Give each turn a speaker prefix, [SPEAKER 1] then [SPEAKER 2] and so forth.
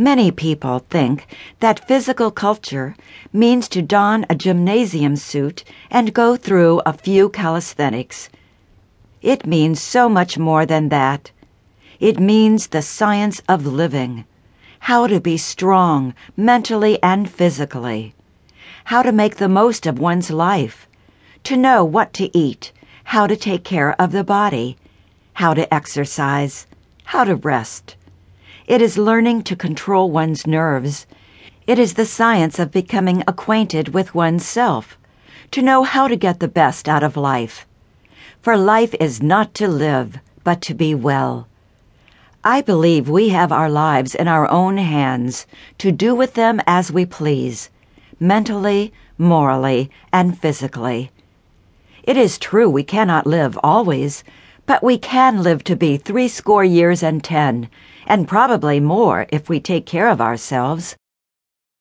[SPEAKER 1] Many people think that physical culture means to don a gymnasium suit and go through a few calisthenics. It means so much more than that. It means the science of living, how to be strong mentally and physically, how to make the most of one's life, to know what to eat, how to take care of the body, how to exercise, how to rest. It is learning to control one's nerves. It is the science of becoming acquainted with oneself, to know how to get the best out of life. For life is not to live, but to be well. I believe we have our lives in our own hands to do with them as we please, mentally, morally, and physically. It is true we cannot live always, but we can live to be threescore years and ten, and probably more if we take care of ourselves.